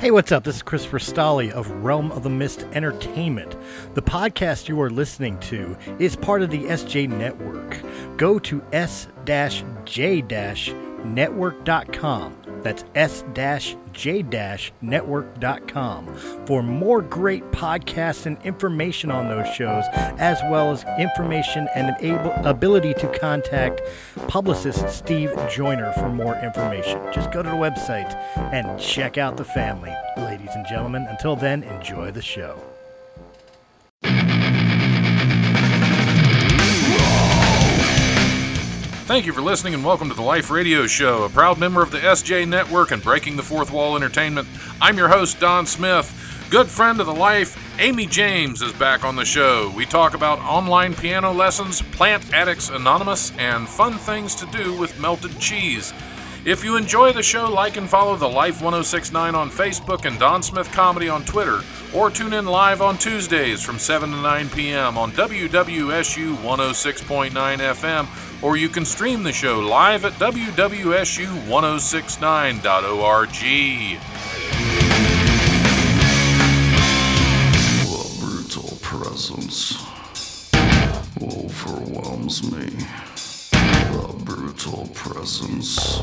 Hey, what's up? This is Christopher Stolle of Realm of the Mist Entertainment. The podcast you are listening to is part of the SJ Network. Go to s-j-network.com. That's s-j-network.com for more great podcasts and information on those shows, as well as information and able, ability to contact publicist Steve Joyner for more information. Just go to the website and check out the family, ladies and gentlemen. Until then, enjoy the show. Thank you for listening and welcome to the Life Radio Show, a proud member of the SJ Network and Breaking the Fourth Wall Entertainment. I'm your host, Don Smith. Good friend of the life, Amy James, is back on the show. We talk about online piano lessons, Plant Addicts Anonymous, and fun things to do with melted cheese. If you enjoy the show, like and follow the Life 1069 on Facebook and Don Smith Comedy on Twitter, or tune in live on Tuesdays from 7 to 9 p.m. on WWSU 106.9 FM, or you can stream the show live at WWSU1069.org. The brutal presence overwhelms me. The brutal presence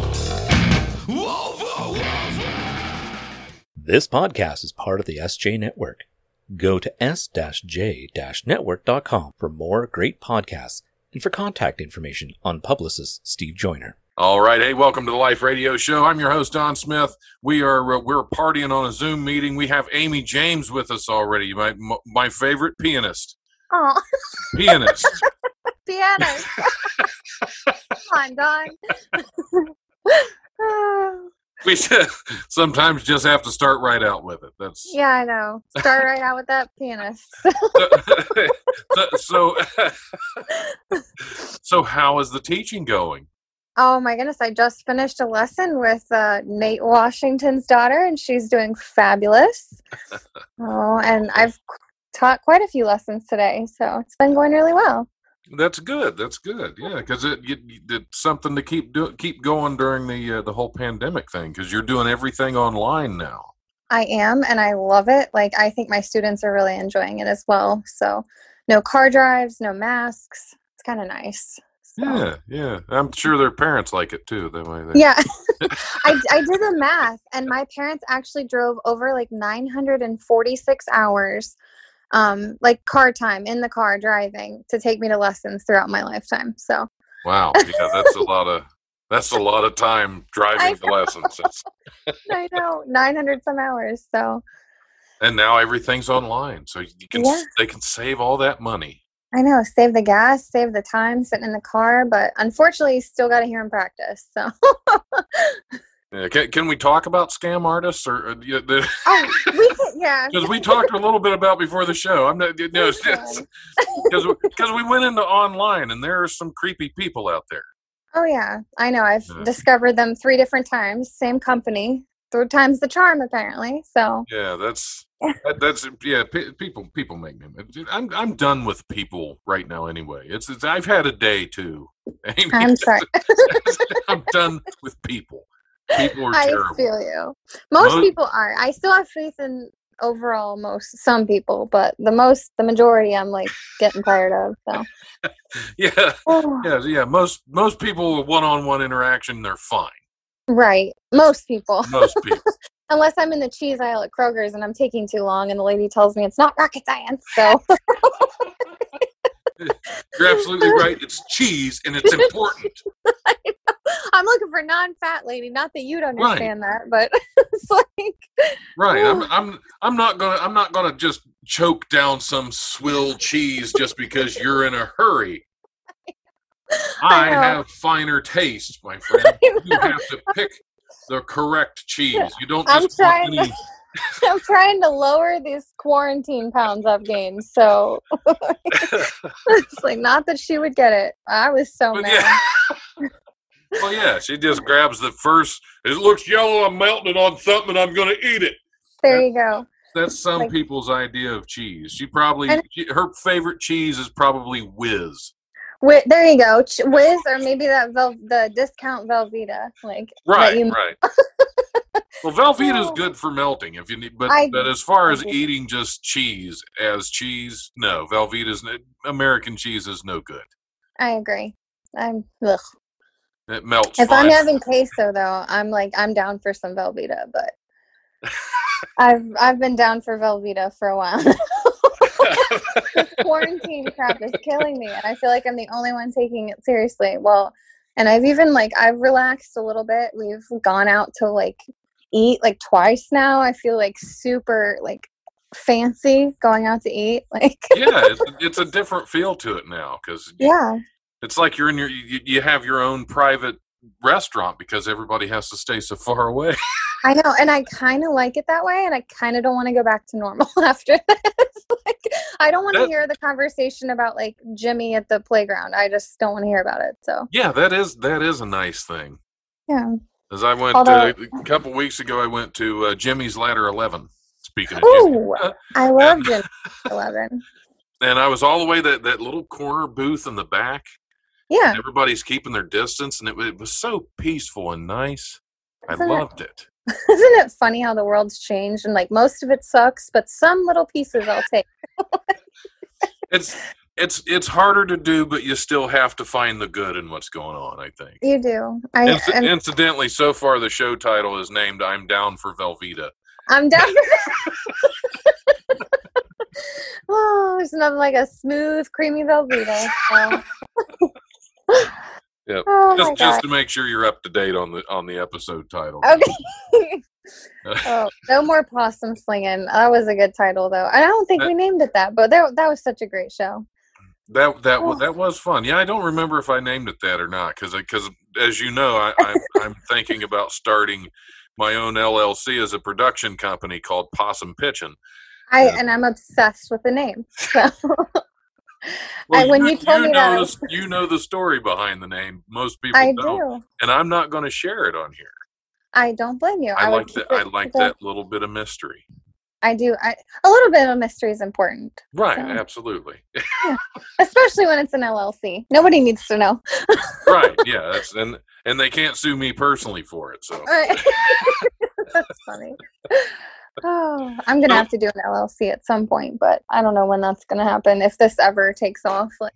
overwhelms me. This podcast is part of the SJ Network. Go to s-j-network.com for more great podcasts and for contact information on publicist Steve Joyner. All right, hey, welcome to the Life Radio Show. I'm your host Don Smith. We are uh, we're partying on a Zoom meeting. We have Amy James with us already. My my favorite pianist. Oh, Pianist. piano. On, Don. we should sometimes just have to start right out with it. That's yeah, I know. Start right out with that pianist. so so how is the teaching going? oh my goodness, I just finished a lesson with uh, Nate Washington's daughter, and she's doing fabulous. oh, and I've taught quite a few lessons today, so it's been going really well. That's good. That's good. Yeah, because it, it, it's something to keep do, keep going during the uh, the whole pandemic thing. Because you're doing everything online now. I am, and I love it. Like, I think my students are really enjoying it as well. So, no car drives, no masks. It's kind of nice. So. Yeah, yeah. I'm sure their parents like it too. That way. They, Yeah. I, I did the math, and my parents actually drove over like 946 hours, um, like car time in the car driving to take me to lessons throughout my lifetime. So, Wow. Yeah, that's a lot of that's a lot of time driving to lessons. I know 900 some hours. So, and now everything's online, so you can Yeah. they can save all that money. I know, save the gas, save the time sitting in the car, but unfortunately, still got to hear him practice. So, Yeah, can, can we talk about scam artists or uh, because oh, we can, yeah. Because we talked a little bit about before the show. I'm not no, because because we went into online and there are some creepy people out there. Oh yeah, I know. I've Yeah. discovered them three different times. Same company, third time's the charm, apparently. So Yeah, that's that, that's yeah. Pe- people people make me. I'm I'm done with people right now. Anyway, it's, it's I've had a day too. Amy. I'm sorry. I'm done with people. People are I terrible. feel you. Most Mo- people are. I still have faith in overall most some people, but the most, the majority, I'm like getting tired of. So Yeah, Oh, yeah, yeah. Most most people with one-on-one interaction, they're fine. right, most people, Most people. unless I'm in the cheese aisle at Kroger's and I'm taking too long, and the lady tells me it's not rocket science. So You're absolutely right. It's cheese and it's important. I'm looking for non-fat lady. Not that you'd understand that, but it's like Right. I'm I'm I'm not gonna I'm not gonna just choke down some swill cheese just because you're in a hurry. I I, have finer taste, my friend. You have to pick the correct cheese. You don't I'm just trying I'm trying to lower these quarantine pounds I've gained. So it's like not that she would get it. I was so But mad. yeah. Well, yeah, she just grabs the first. It looks yellow. I'm melting it on something. I'm going to eat it. There you go. That's some Like- people's idea of cheese. She probably And- she, her favorite cheese is probably Whiz. Wi- there you go, Ch- Wiz, or maybe that Vel- the discount Velveeta, like Right, you- right. Well, Velveeta is Oh. good for melting if you need, but I- but as far as eating just cheese as cheese, no, Velveeta's American cheese is no good. I agree. I'm ugh. It melts. If fine. I'm having queso though, I'm like I'm down for some Velveeta, but I've I've been down for Velveeta for a while. this quarantine crap is killing me, and I feel like I'm the only one taking it seriously. Well, and I've even like I've relaxed a little bit. We've gone out to like eat like twice now. I feel like super like fancy going out to eat. Like yeah, it's, it's a different feel to it now because yeah, it's like you're in your you, you have your own private restaurant because everybody has to stay so far away. I know, and I kind of like it that way, and I kind of don't want to go back to normal after this. like, I don't want to hear the conversation about like Jimmy at the playground. I just don't want to hear about it. So yeah, that is that is a nice thing. yeah. As I went Although- to, a couple weeks ago, I went to uh, Jimmie's Ladder Eleven. Speaking of Jimmy, Ooh, I love Jimmy Eleven. and I was all the way that that little corner booth in the back. Yeah, Everybody's keeping their distance, and it, it was so peaceful and nice. I Isn't it? loved it. isn't it funny how the world's changed and like most of it sucks, but some little pieces I'll take. It's it's it's harder to do, but you still have to find the good in what's going on. I think. You do. I Inci- incidentally, so far the show title is named "I'm Down for Velveeta." I'm down. For- oh, there's nothing like a smooth, creamy Velveeta. So. Yep. Oh Just just to make sure you're up to date on the on the episode title. Okay. oh, no more possum slinging. That was a good title, though. I don't think we named it that, but that, that was such a great show. That that wa- Oh. that was fun. Yeah, I don't remember if I named it that or not because because as you know, I, I'm I'm thinking about starting my own LLC as a production company called Possum Pitchin'. I Yeah. and I'm obsessed with the name. So Well, I- when you told me know that, I the, you know the story behind the name. Most people I don't, do. and I'm not going to share it on here. I don't blame you. I, like that. I like to the- that little bit of mystery. I do. I, a little bit of mystery is important, Right. Yeah. Absolutely. especially when it's an LLC. Nobody needs to know. right. Yeah. That's and and they can't sue me personally for it. So Right. that's funny. Oh, I'm gonna have to do an LLC at some point, but I don't know when that's gonna happen. If this ever takes off, like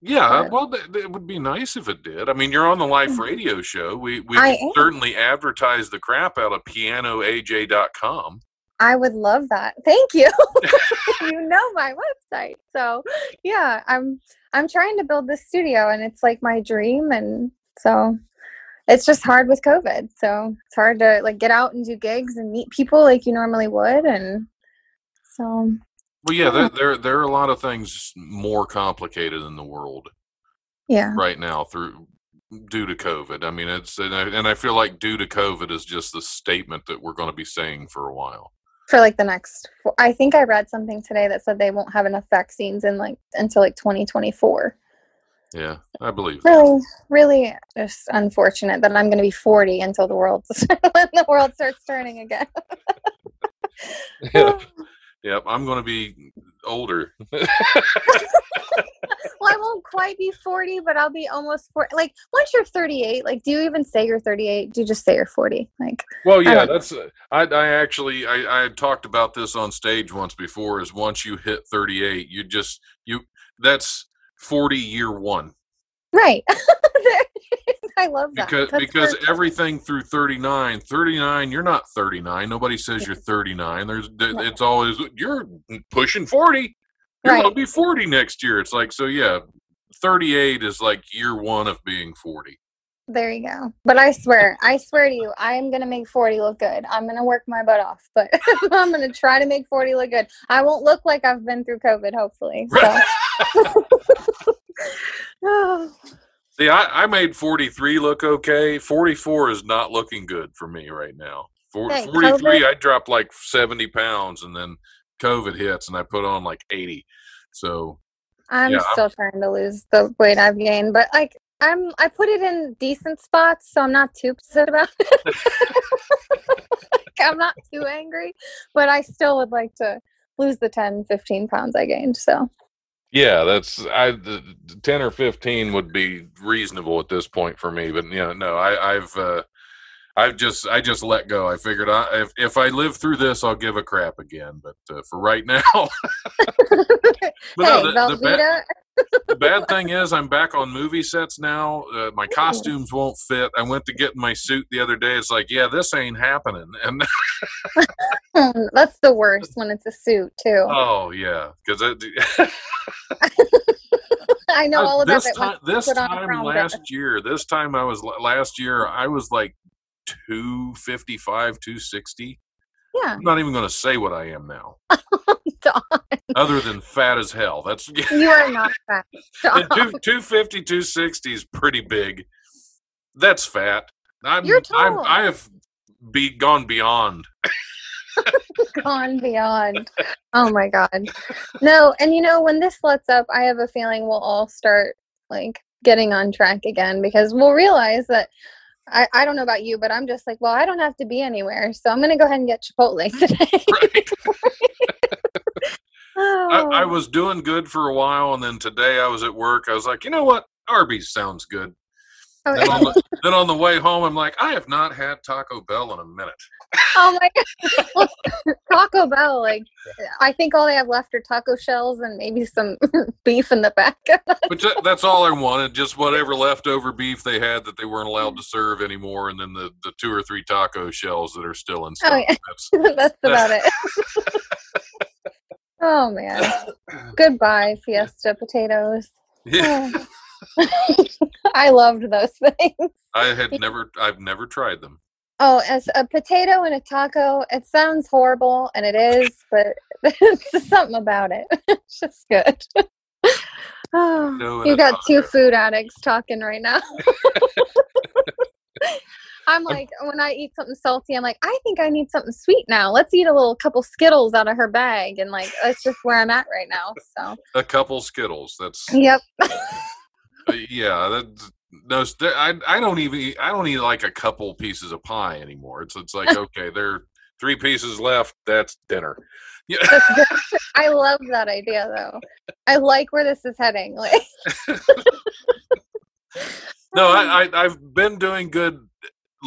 Yeah, But- well, th- it would be nice if it did. I mean, you're on the Life mm-hmm. radio show. We we. I could am. certainly advertise the crap out of pianoaj.com. I would love that. Thank you. you know my website. So yeah, I'm I'm trying to build this studio and it's like my dream and so it's just hard with COVID. So it's hard to like get out and do gigs and meet people like you normally would and so Well, yeah, there, there there are a lot of things more complicated in the world yeah. right now through due to COVID. I mean, it's and I, and I feel like due to COVID is just the statement that we're going to be saying for a while. For like the next I think I read something today that said they won't have enough vaccines in like until like 2024. Yeah, I believe. Really, really just unfortunate that I'm going to be 40 until the world when the world starts turning again. Yep, yep. I'm going to be older. well, I won't quite be 40, but I'll be almost 40. Like, once you're 38, like, do you even say you're 38? Do you just say you're 40? Like, Well, yeah, don't- that's. uh, I, I actually, I, I had talked about this on stage once before. Is once you hit 38, you just you. That's 40 year one right. I love that. because That's because perfect. everything through 39, 39, you're not 39. Nobody says you're 39. There's, it's always you're pushing 40. You're Right. gonna be 40 next year. It's like so. Yeah, 38 is like year one of being 40. There you go. But I swear, I swear to you, I am going to make 40 look good. I'm going to work my butt off, but I'm going to try to make 40 look good. I won't look like I've been through COVID, hopefully. So. See, I, I made 43 look okay. 44 is not looking good for me right now. For, Hey, 43, COVID- I dropped like 70 pounds and then COVID hits and I put on like 80. So, I'm Yeah, I'm- still trying to lose the weight I've gained, but like I'm I put it in decent spots, so I'm not too upset about it. I'm not too angry, but I still would like to lose the 10, 15 pounds I gained. So Yeah, that's I the, ten or fifteen would be reasonable at this point for me. But yeah, no, I, I've uh, I've just I just let go. I figured I, if if I live through this, I'll give a crap again. But uh, for right now, but hey, no, the, the. The bad thing is I'm back on movie sets now. Uh, my costumes won't fit. I went to get my suit the other day. It's like, yeah, this ain't happening. And That's the worst when it's a suit too. oh yeah, because I know all about this it. time. This on a time last year. This time I was last year. I was like two fifty five, two sixty. Yeah, I'm not even going to say what I am now, Dawn, other than fat as hell. That's you are not fat. And two, 250, 260 is pretty big. That's fat. I'm, You're I'm, tall. I have be gone beyond. gone beyond. Oh my god. No, and you know when this lets up, I have a feeling we'll all start like getting on track again because we'll realize that I, I don't know about you, but I'm just like, well, I don't have to be anywhere, so I'm gonna go ahead and get Chipotle today. Right? I, I Oh. was doing good for a while, and then today I was at work. I was like, you know what? Arby's sounds good. Oh, Then on, the, then on the way home, I'm like, I have not had Taco Bell in a minute. oh my god. Well, Taco Bell, like eh, I think all they have left are taco shells and maybe some beef in the back. But that, uh, that's all I wanted, just whatever leftover beef they had that they weren't allowed mm. to serve anymore, and then the, the two or three taco shells that are still in oh, stock. Oh, yeah. That's, That's about it. Oh man. Goodbye, Fiesta potatoes. yeah, Oh. I loved those things. I had never, I've never tried them. Oh, as a potato and a taco, it sounds horrible, and it is, but there's something about it. It's just good. Oh, you got two food addicts talking right now. I'm like, when I eat something salty, I'm like, I think I need something sweet now. Let's eat a little couple Skittles out of her bag, and like, that's just where I'm at right now. So, A couple Skittles. That's yep. uh, yeah. That, no, I I don't even eat, I don't eat like a couple pieces of pie anymore. It's it's like okay, there are three pieces left. That's dinner. Yeah, I love that idea though. I like where this is heading. Like no, I, I I've been doing good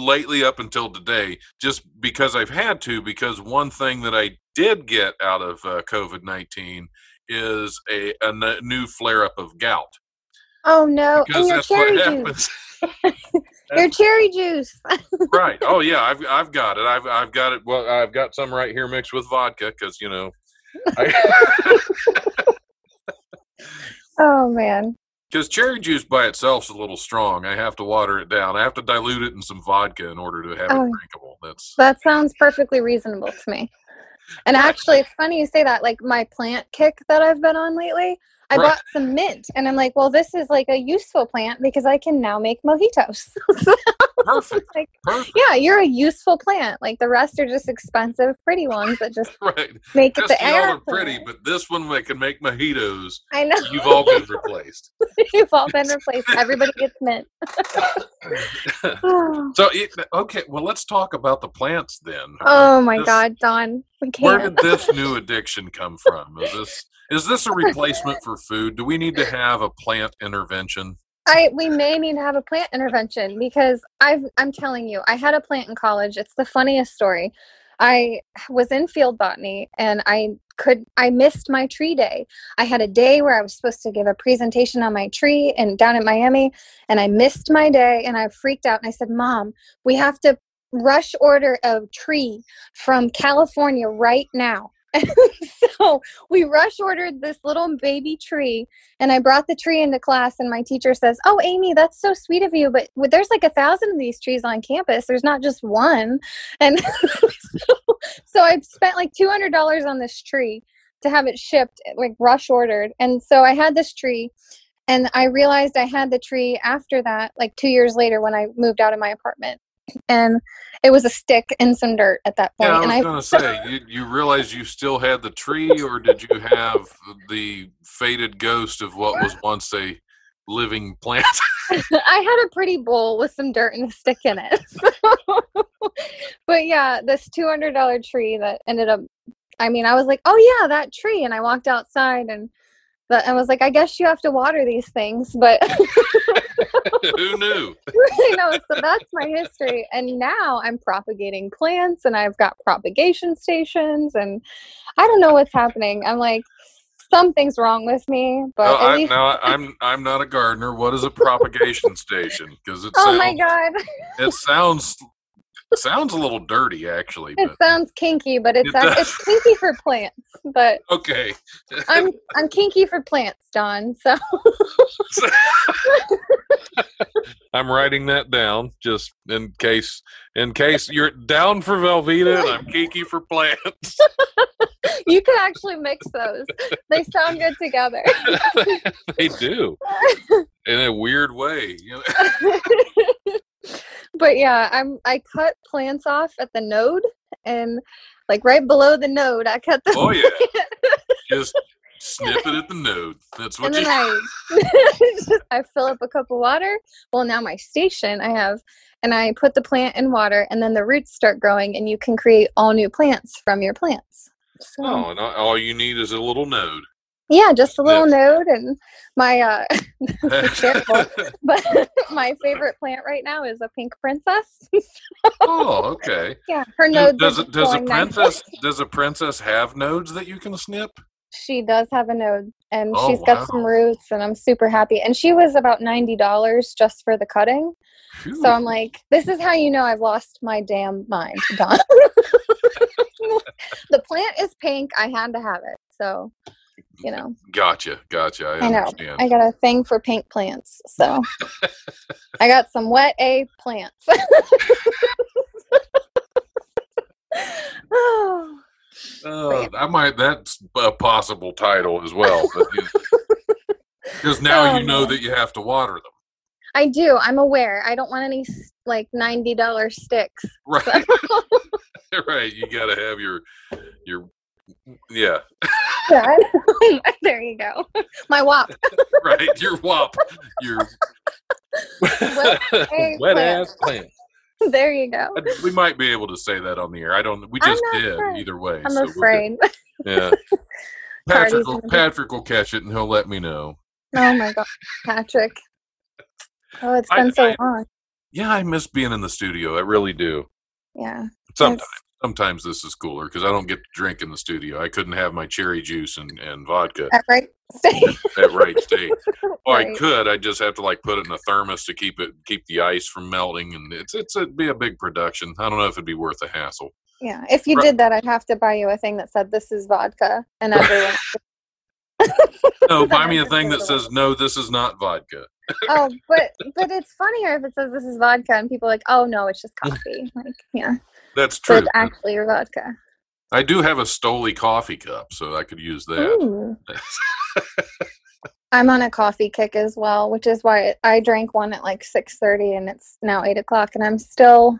lately up until today, just because I've had to. Because one thing that I did get out of uh, COVID nineteen is a, a n- new flare up of gout. Oh no, Because and your that's cherry what juice. happens. Your cherry juice. right. Oh yeah, I've I've got it. I've I've got it. Well, I've got some right here mixed with vodka because you know, oh man. Because cherry juice by itself is a little strong. I have to water it down. I have to dilute it in some vodka in order to have Oh. it drinkable. That's That sounds perfectly reasonable to me. And actually, it's funny you say that. Like my plant kick that I've been on lately, I Right. bought some mint, and I'm like, well, this is like a useful plant because I can now make mojitos. So, perfect. like, Perfect. yeah, you're a useful plant. Like the rest are just expensive, pretty ones that just Right. make it the air. pretty, but this one that can make mojitos, I know you've all been replaced. you've all been replaced. Everybody gets mint. So it, okay, well, let's talk about the plants then. oh my This- God, Don, Where did this new addiction come from? Is this is this a replacement for food? Do we need to have a plant intervention? I we may need to have a plant intervention because I've I'm telling you, I had a plant in college. It's the funniest story. I was in field botany and I could I missed my tree day. I had a day where I was supposed to give a presentation on my tree and down in Miami and I missed my day and I freaked out and I said, "Mom, we have to rush order a tree from California right now." so we rush ordered this little baby tree and I brought the tree into class, and my teacher says, "Oh, Amy, that's so sweet of you, but there's like a thousand of these trees on campus. There's not just one." And so, so I spent like two hundred dollars on this tree to have it shipped, eh, like rush ordered. And so I had this tree, and I realized I had the tree after that, like two years later when I moved out of my apartment, and it was a stick and some dirt at that point. Yeah, I and was I going to say, you, you realize you still had the tree, or did you have the faded ghost of what was once a living plant? I had a pretty bowl with some dirt and a stick in it. but yeah, this two hundred dollar tree that ended up. I mean, I was like, "Oh yeah, that tree," and I walked outside, and But I was like, I guess you have to water these things, but Who knew? you know, so that's my history. And now I'm propagating plants and I've got propagation stations and I don't know what's happening. I'm like, something's wrong with me, but No, I, least now I'm I'm not a gardener. What is a propagation station? Because it Oh sounds my god. it sounds it sounds a little dirty actually. It sounds kinky, but it's It it's kinky for plants. But okay. I'm I'm kinky for plants, Don. So I'm writing that down just in case in case you're down for Velveeta and I'm geeky for plants. you could actually mix those. They sound good together. they do. In a weird way. But yeah, I'm I cut plants off at the node and like right below the node I cut the Oh yeah. Just snip it at the node. That's what and you then I I fill up a cup of water. Well, now my station I have, and I put the plant in water, and then the roots start growing, and you can create all new plants from your plants. So Oh, and all- you need is a little node. yeah, just a little node, and my uh, terrible, but my favorite plant right now is a pink princess. oh, okay. yeah, her nodes. does does a nicely. princess does a princess have nodes that you can snip? She does have a node, and Oh, she's got some roots, and I'm super happy. And she was about ninety dollars just for the cutting. Phew. So I'm like, this is how you know I've lost my damn mind, Don. the plant is pink. I had to have it. So, you know, Gotcha, gotcha. I, I know. understand. I got a thing for pink plants. So I got some wet A plants. Oh. Oh, Uh, I might. That's a possible title as well. Because now Oh, you know man. that you have to water them, I do. I'm aware. I don't want any like $90 sticks. right? right. You got to have your your yeah, Yeah. there you go. My WAP. right. Your wop, your Wet Wet plant. ass plant. There you go. We might be able to say that on the air. I don't. We just did afraid. either way. I'm so afraid. Yeah. Patrick will, Patrick will catch it and he'll let me know. Oh my god, Patrick. Oh, it's been so I- long. Yeah, I miss being in the studio. I really do. Yeah. Sometimes, sometimes this is cooler because I don't get to drink in the studio. I couldn't have my cherry juice and, and vodka At Wright State. at Wright State. Well, I could. I just have to like put it in a thermos to keep it keep the ice from melting, and it's it's it'd be a big production. I don't know if it'd be worth the hassle. Yeah. If you Right. did that, I'd have to buy you a thing that said this is vodka and everyone. No, buy me a thing that says no, this is not vodka. oh, but but it's funnier if it says this is vodka and people are like, oh no, it's just coffee. Like, yeah. That's true. it's actually your vodka. I do have a Stoli coffee cup, so I could use that. I'm on a coffee kick as well, which is why I drank one at like six thirty, and it's now eight o'clock, and I'm still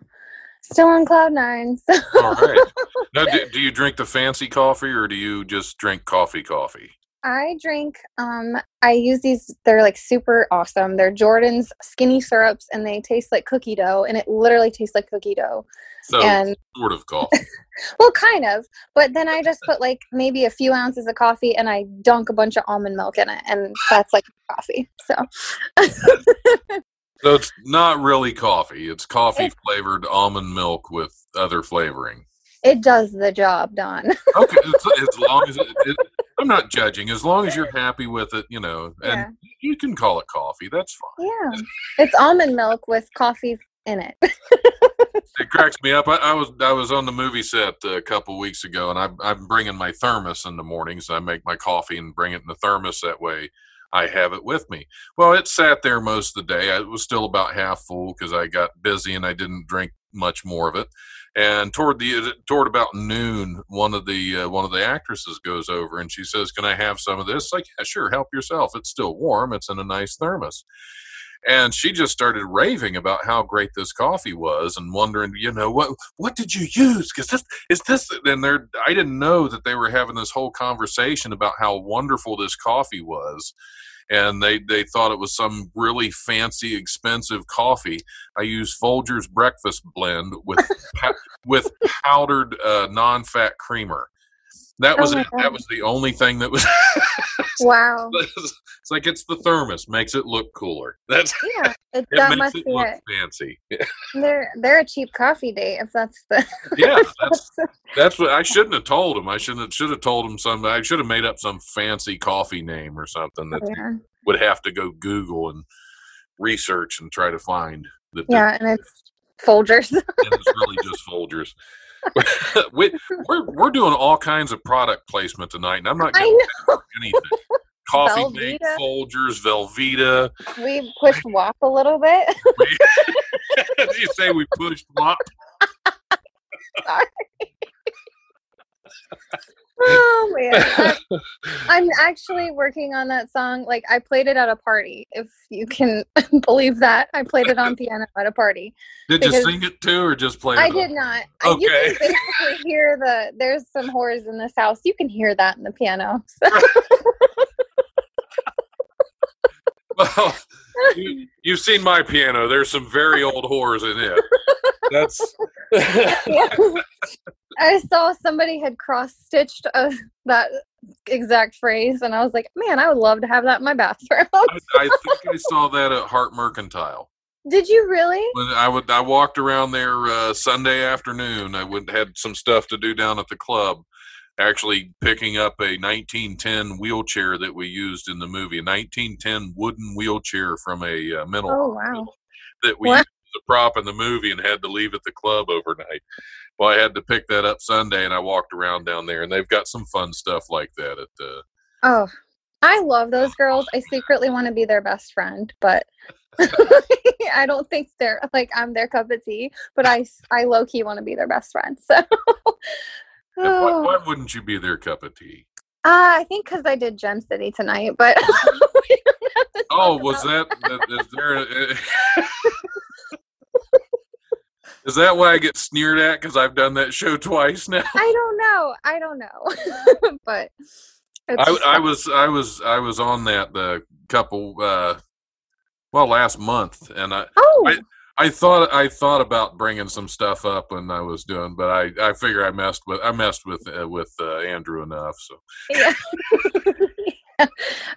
still on cloud nine. So All right. Now, do, do you drink the fancy coffee or do you just drink coffee coffee? I drink. Um, I use these. They're like super awesome. They're Jordan's skinny syrups, and they taste like cookie dough, and it literally tastes like cookie dough. So, And sort of coffee. well, kind of. But then I just put like maybe a few ounces of coffee, and I dunk a bunch of almond milk in it, and that's like coffee. So So it's not really coffee. It's coffee It's- flavored almond milk with other flavoring. it does the job, Don. Okay, as long as it, it, I'm not judging. As long as you're happy with it, you know, and Yeah. you can call it coffee. That's fine. Yeah, it's almond milk with coffee in it. It cracks me up. I, I was I was on the movie set a couple weeks ago, and I'm I'm bringing my thermos in the mornings. I make my coffee and bring it in the thermos. That way, I have it with me. Well, it sat there most of the day. It was still about half full because I got busy and I didn't drink much more of it. And toward the toward about noon, one of the uh, one of the actresses goes over and she says, "Can I have some of this?" Like, yeah, sure. Help yourself. It's still warm. It's in a nice thermos. And she just started raving about how great this coffee was, and wondering, you know, what what did you use? Because this is this, and they're I didn't know that they were having this whole conversation about how wonderful this coffee was. And they they thought it was some really fancy expensive coffee. I use folgers breakfast blend with with powdered uh, non-fat creamer That oh was Oh it. That was the only thing that was. Wow. it's like it's the thermos makes it look cooler. That's Yeah, it, it that must it be look it. fancy. They're they're a cheap coffee date if that's the. Yeah, that's that's what I shouldn't have told him. I shouldn't should have told him some. I should have made up some fancy coffee name or something oh, that yeah. would have to go Google and research and try to find. That yeah, and it's Folgers. and it's really just Folgers. we, we're we're doing all kinds of product placement tonight, and I'm not getting know anything. Coffee Mate, Velveeta. Folgers, Velveeta. we pushed WAP a little bit. Did you say we pushed WAP? Oh man, I'm, I'm actually working on that song. Like I played it at a party, if you can believe that. I played it on piano at a party. Did you sing it too, or just play it? I on- did not. I You Okay. can basically hear the. There's some whores in this house. You can hear that in the piano. So. Well, you, you've seen my piano. There's some very old whores in it. That's I saw somebody had cross stitched that exact phrase, and I was like, man, I would love to have that in my bathroom. I, I think I saw that at Heart Mercantile. Did you really? When I would, I walked around there uh, Sunday afternoon. I went had some stuff to do down at the club. Actually, picking up a 1910 wheelchair that we used in the movie, a 1910 wooden wheelchair from a uh, mental Oh, wow. that we What? used as a prop in the movie and had to leave at the club overnight. Well, I had to pick that up Sunday, and I walked around down there, and they've got some fun stuff like that at the. Oh, I love those girls. I secretly want to be their best friend, but I don't think they're like I'm their cup of tea. But I, I low key want to be their best friend. So, Why, oh. why wouldn't you be their cup of tea? Uh, I think because I did Gem City tonight, but we don't have to Oh, was that? that- Is there? a- Is that why I get sneered at because I've done that show twice now? I don't know. I don't know, but I, I was I was I was on that the couple uh well last month and I Oh, I- I thought I thought about bringing some stuff up when I was doing but I I figure I messed with I messed with uh, with uh, Andrew enough so yeah.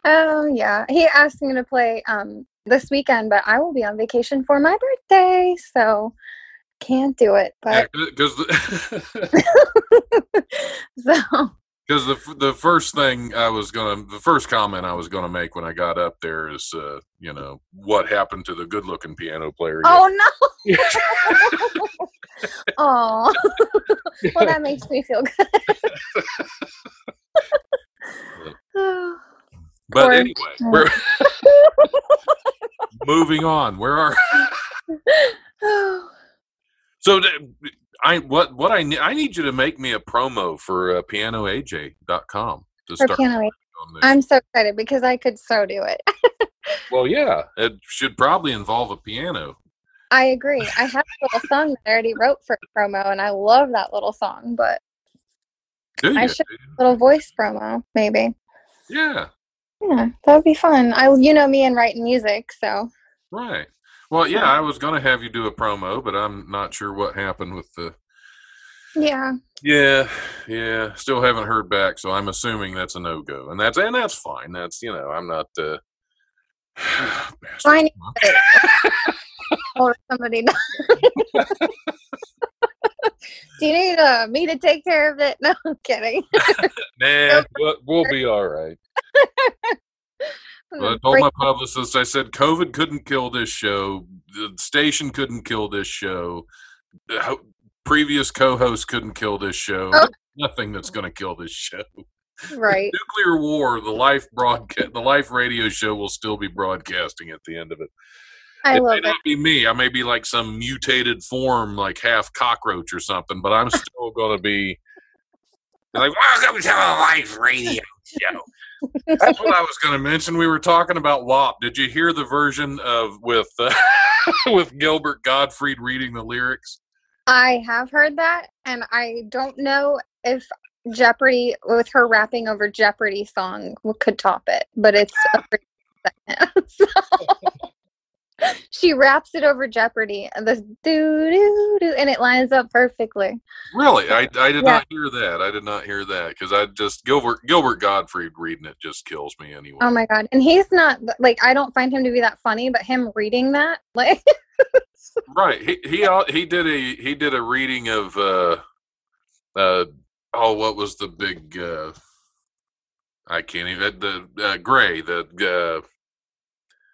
Um, yeah. He asked me to play um this weekend, but I will be on vacation for my birthday, so can't do it. But because so because the the first thing I was gonna the first comment I was gonna make when I got up there is uh you know what happened to the good looking piano player oh no. Oh, well, that makes me feel good. But anyway we're moving on where are. So I what what I ne- I need you to make me a promo for uh, pianoaj.com to For start piano. I'm so excited because I could so do it. well, yeah, it should probably involve a piano. I agree. I have a little song that I already wrote for promo, and I love that little song. But I should- little voice promo, maybe. Yeah, Yeah, that would be fun. I, you know me and writing music, so right. Well, yeah, I was going to have you do a promo, but I'm not sure what happened with the. yeah. Yeah, yeah. Still haven't heard back, so I'm assuming that's a no go, and that's and that's fine. That's you know I'm not. Uh. Fine. or somebody. Do you need uh, me to take care of it? No, I'm kidding. Nah, we'll, we'll be all right. I told my publicist, I said, COVID couldn't kill this show. The station couldn't kill this show. The ho- previous co host couldn't kill this show. Oh. Nothing that's going to kill this show. right. Nuclear war, the live broadcast, the live radio show will still be broadcasting at the end of it. I it may it. not be me. I may be like some mutated form, like half cockroach or something, but I'm still going to be like, welcome to the Life Radio Show. That's what I was going to mention. We were talking about WAP. Did you hear the version of with uh, with Gilbert Gottfried reading the lyrics? I have heard that, and I don't know if Jeopardy, with her rapping over Jeopardy song, could top it. But it's a she raps it over Jeopardy, and the doo doo doo, and it lines up perfectly. Really, I, I did Yeah. not hear that. I did not hear that because I just Gilbert Gilbert Gottfried reading it just kills me anyway. Oh my god! And he's not like I don't find him to be that funny, but him reading that, like, Right. He he he did a he did a reading of uh uh oh what was the big uh I can't even the uh, Gray the uh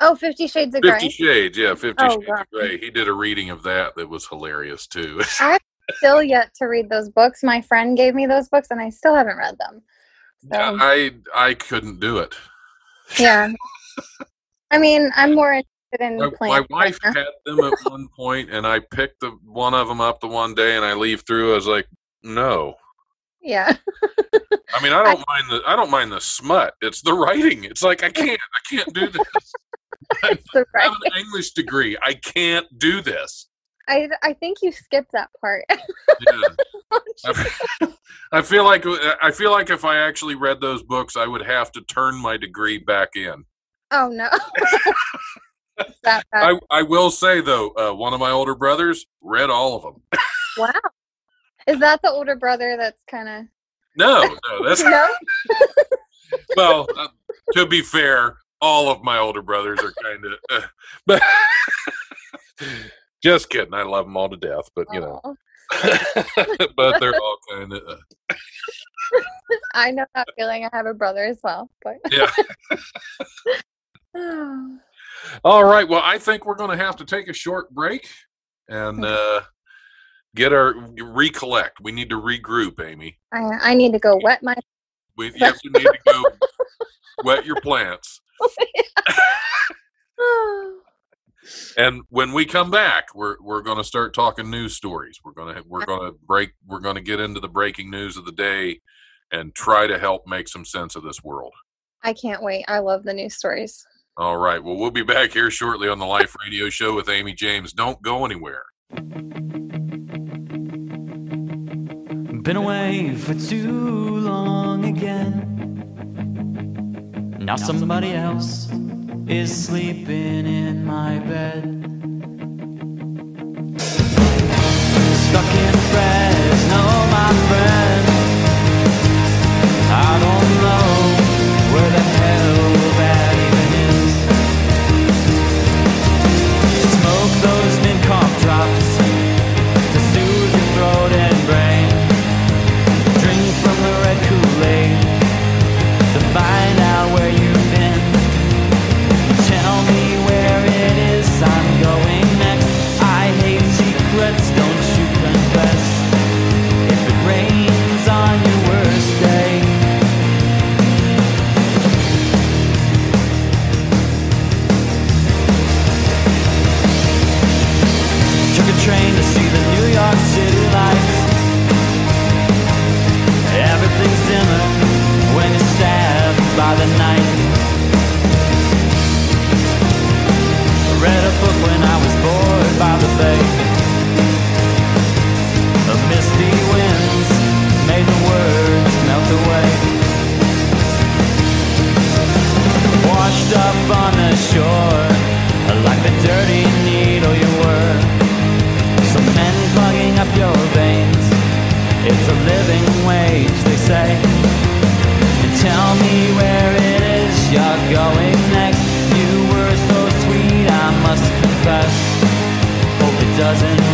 oh, Fifty Shades of Grey. Fifty. Shades yeah Fifty Oh, Shades God. of Grey. He did a reading of that that was hilarious too. I still yet to read those books. My friend gave me those books, and I still haven't read them. So, I I couldn't do it. yeah. I mean, I'm more interested in My, my wife had them at one point, and I picked the one of them up the one day, and I leave through. I was like, no. Yeah. I mean, I don't mind the I don't mind the smut. It's the writing. It's like I can't I can't do this. I right. have an English degree. I can't do this. I, I think you skipped that part. Yeah. I, feel like I feel like if I actually read those books, I would have to turn my degree back in. oh no. I, I will say though, uh, one of my older brothers read all of them. wow. Is that the older brother that's kind of No, no, that's no? well. Uh, to be fair, all of my older brothers are kind of, uh, but just kidding. I love them all to death, but you know, but they're all kind of. Uh, I know that feeling. I have a brother as well, but yeah. All right. Well, I think we're going to have to take a short break and uh, get our recollect. We need to regroup, Amy. I I need to go wet my. We you need to go wet your plants. And when we come back, we're we're going to start talking news stories. We're going to we're going to break. We're going to get into the breaking news of the day and try to help make some sense of this world. I can't wait. I love the news stories. All right. Well, we'll be back here shortly on the Life Radio Show with Amy James. Don't go anywhere. Been away for too long again. Now somebody else is sleeping in my bed. Stuck in Fresno, my friend. I don't know where the hell shore like the dirty needle you were. Some men plugging up your veins. It's a living wage, they say. And tell me where it is you're going next. You were so sweet, I must confess. Hope it doesn't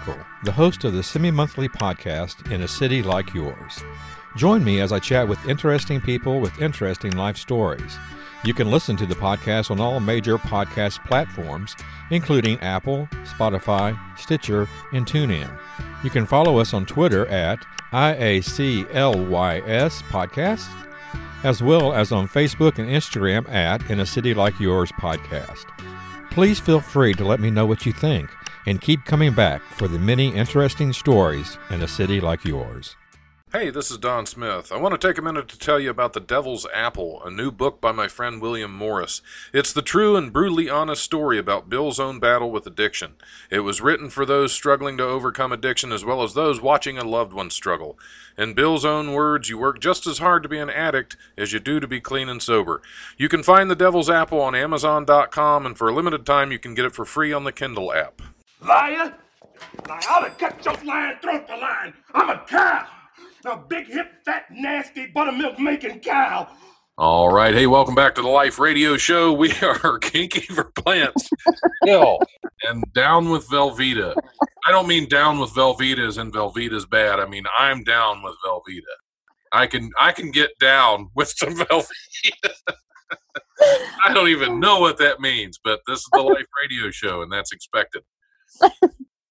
Michael, the host of the semi monthly podcast In a City Like Yours. Join me as I chat with interesting people with interesting life stories. You can listen to the podcast on all major podcast platforms, including Apple, Spotify, Stitcher, and TuneIn. You can follow us on Twitter at IACLYS Podcast, as well as on Facebook and Instagram at In a City Like Yours Podcast. Please feel free to let me know what you think and keep coming back for the many interesting stories in a city like yours. Hey, this is Don Smith. I want to take a minute to tell you about The Devil's Apple, a new book by my friend William Morris. It's the true and brutally honest story about Bill's own battle with addiction. It was written for those struggling to overcome addiction as well as those watching a loved one struggle. In Bill's own words, you work just as hard to be an addict as you do to be clean and sober. You can find The Devil's Apple on Amazon.com, and for a limited time, you can get it for free on the Kindle app. Liar! Now, I'll have cut your lying throat the line. I'm a cow. A big, hip, fat, nasty, buttermilk making cow. All right. Hey, welcome back to the Life Radio Show. We are kinky for plants. Hill and down with Velveeta. I don't mean down with Velveeta as in Velveeta's bad. I mean I'm down with Velveeta. I can I can get down with some Velveeta. I don't even know what that means, but this is the Life Radio Show, and that's expected.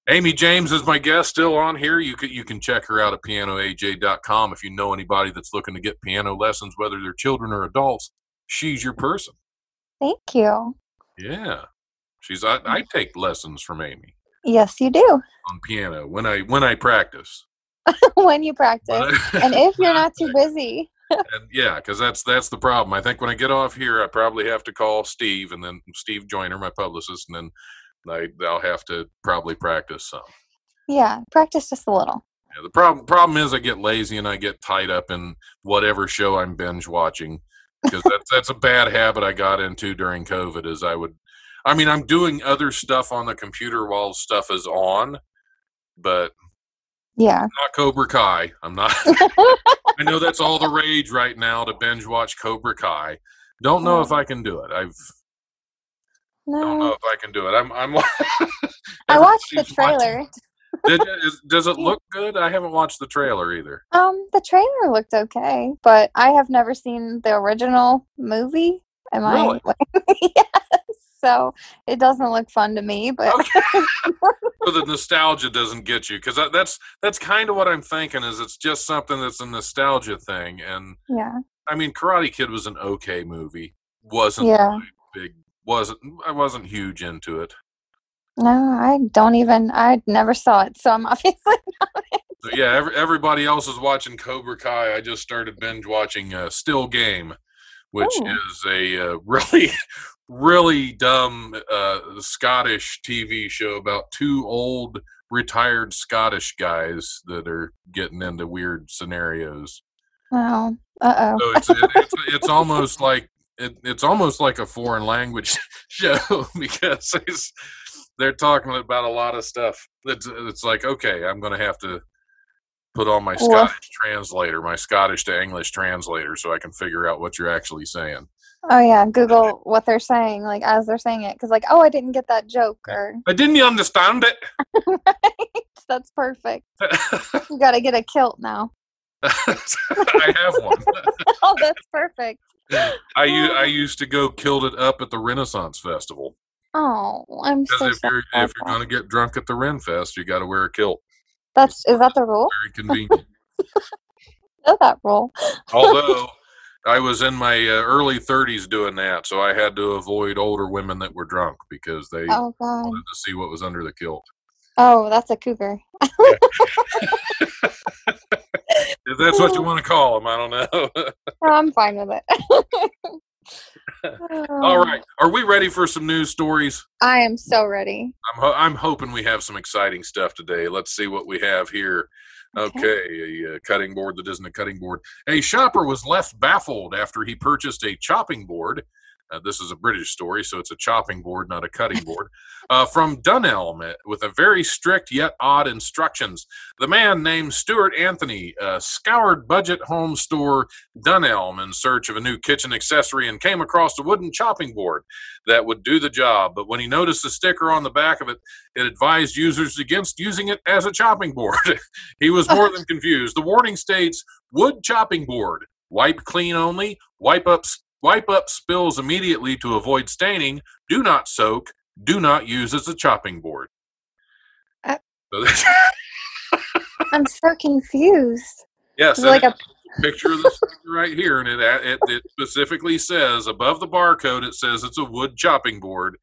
Amy James is my guest still on here. You can you can check her out at pianoaj.com if you know anybody that's looking to get piano lessons, whether they're children or adults. She's your person. Thank you. Yeah, she's. I, I take lessons from Amy Yes, you do. on piano when I when I practice. when you practice. I- and if you're not too busy. And yeah, because that's that's the problem. I think when I get off here, I probably have to call Steve and then Steve Joyner, my publicist, and then I I'll have to probably practice some. Yeah, practice just a little. Yeah, the problem problem is I get lazy and I get tied up in whatever show I'm binge watching because that's that's a bad habit I got into during COVID. Is I would, I mean, I'm doing other stuff on the computer while stuff is on, but Yeah. not Cobra Kai. I'm not. I know that's all the rage right now to binge watch Cobra Kai. Don't know if I can do it. I've don't know if I can do it. I'm. I'm. I watched the trailer. Did you- is- does it look good? I haven't watched the trailer either. Um, the trailer looked okay, but I have never seen the original movie. Am Really? I? yes. So it doesn't look fun to me, but okay. So the nostalgia doesn't get you because that's that's kind of what I'm thinking. Is it's just something that's a nostalgia thing, and yeah, I mean, Karate Kid was an okay movie. wasn't Yeah. big. Wasn't I wasn't huge into it. no, I don't even. I never saw it, so I'm obviously So yeah, every, everybody else is watching Cobra Kai. I just started binge watching uh, Still Game, which Oh. is a uh, really, really dumb uh, Scottish TV show about two old retired Scottish guys that are getting into weird scenarios. oh, uh So oh. it's it, it's, it's almost like it, it's almost like a foreign language show because they're talking about a lot of stuff. It's it's like okay, I'm going to have to put on my. Scottish translator, my Scottish to English translator, so I can figure out what you're actually saying. Oh yeah, Google what they're saying, like as they're saying it, because like, oh, I didn't get that joke, or I didn't understand it. right, that's perfect. You got to get a kilt now. I have one. oh, that's perfect. I u- I used to go killed it up at the Renaissance Festival Oh, I'm so if sorry. you're if you're gonna get drunk at the Ren Fest, you got to wear a kilt. That's is that the rule? Very convenient. Know that rule. Although I was in my uh, early 30s doing that, so I had to avoid older women that were drunk because they Oh God. wanted to see what was under the kilt. Oh, that's a cougar. If that's what you want to call them, I don't know. I'm fine with it. All right, are we ready for some news stories? I am so ready. I'm ho- I'm hoping we have some exciting stuff today. Let's see what we have here. Okay, a, uh cutting board that isn't a cutting board. A shopper was left baffled after he purchased a chopping board. Uh, this is a British story, so it's a chopping board, not a cutting board. Uh, from Dunelm uh, with a very strict yet odd instructions. The man named Stuart Anthony uh, scoured budget home store Dunelm in search of a new kitchen accessory and came across a wooden chopping board that would do the job. But when he noticed the sticker on the back of it, it advised users against using it as a chopping board. he was more than confused. The warning states wood chopping board, wipe clean only, wipe up wipe up spills immediately to avoid staining, do not soak, do not use as a chopping board. Uh, I'm so confused. yes, like a picture of sticker right here, and it, it it specifically says above the barcode it says it's a wood chopping board,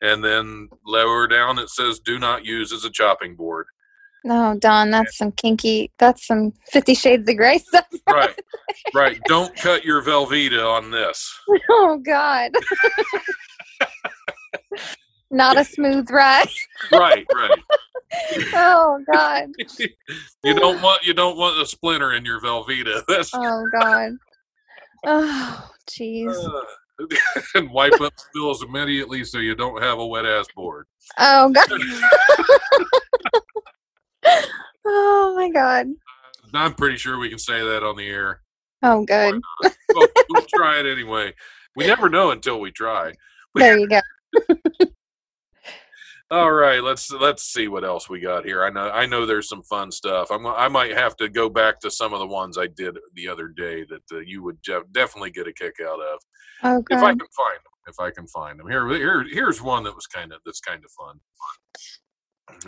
and then lower down it says do not use as a chopping board. No, Don, that's some kinky. That's some Fifty Shades of Grey stuff. Right, right. Don't cut your Velveeta on this. Oh God. Not a smooth ride. Right, right. Oh God. you don't want you don't want a splinter in your Velveeta. That's Oh God. Oh jeez. uh, and wipe up spills immediately so you don't have a wet ass board. Oh God. oh my God. I'm pretty sure we can say that on the air. Oh good. Well, try it anyway. We never know until we try. There you go. All right, let's let's see what else we got here. I know I know there's some fun stuff. I'm I might have to go back to some of the ones I did the other day that uh, you would definitely get a kick out of Oh if I can find them. If I can find them here, here here's one that was kind of that's kind of fun.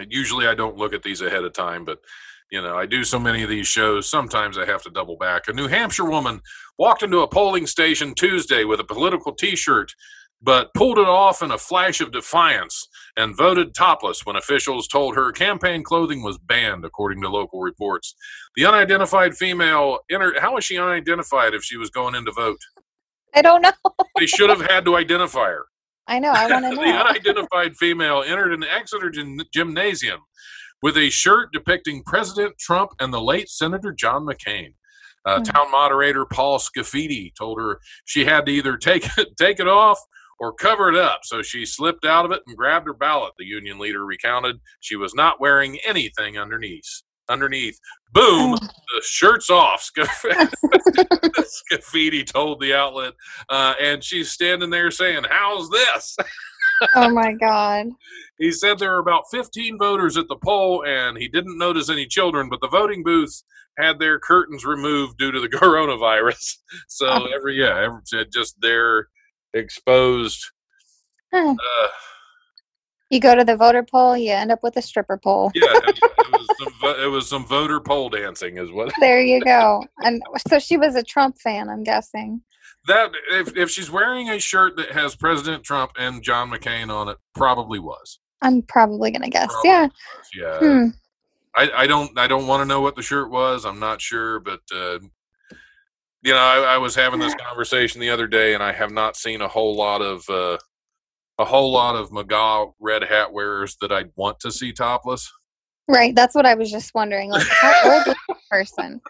Usually I don't look at these ahead of time, but you know I do so many of these shows. Sometimes I have to double back. A New Hampshire woman walked into a polling station Tuesday with a political T-shirt, but pulled it off in a flash of defiance and voted topless when officials told her campaign clothing was banned, according to local reports. The unidentified female entered. How was she unidentified if she was going in to vote? I don't know. They should have had to identify her. I know. I want to know. the unidentified female entered an Exeter gym- gymnasium with a shirt depicting President Trump and the late Senator John McCain. Uh, Hmm. Town moderator Paul Scafidi told her she had to either take it, take it off or cover it up. So she slipped out of it and grabbed her ballot. The union leader recounted she was not wearing anything underneath. Underneath, boom, the shirt's off. Scafidi told the outlet, uh, and she's standing there saying, "How's this?" oh my God. He said there were about 15 voters at the poll, and he didn't notice any children, but the voting booths had their curtains removed due to the coronavirus. So every yeah, every, just they're exposed. Uh, You go to the voter poll, you end up with a stripper pole. yeah, it, it was some it was some voter pole dancing, is what There you go. And so she was a Trump fan, I'm guessing. that. If if she's wearing a shirt that has President Trump and John McCain on it, probably was. I'm probably gonna guess. Probably Yeah. was, Yeah. Hmm. I, I don't I don't want to know what the shirt was. I'm not sure, but uh, you know, I, I was having this conversation the other day, and I have not seen a whole lot of uh, a whole lot of MAGA red hat wearers that I'd want to see topless. Right. That's what I was just wondering. Like, how old is this person?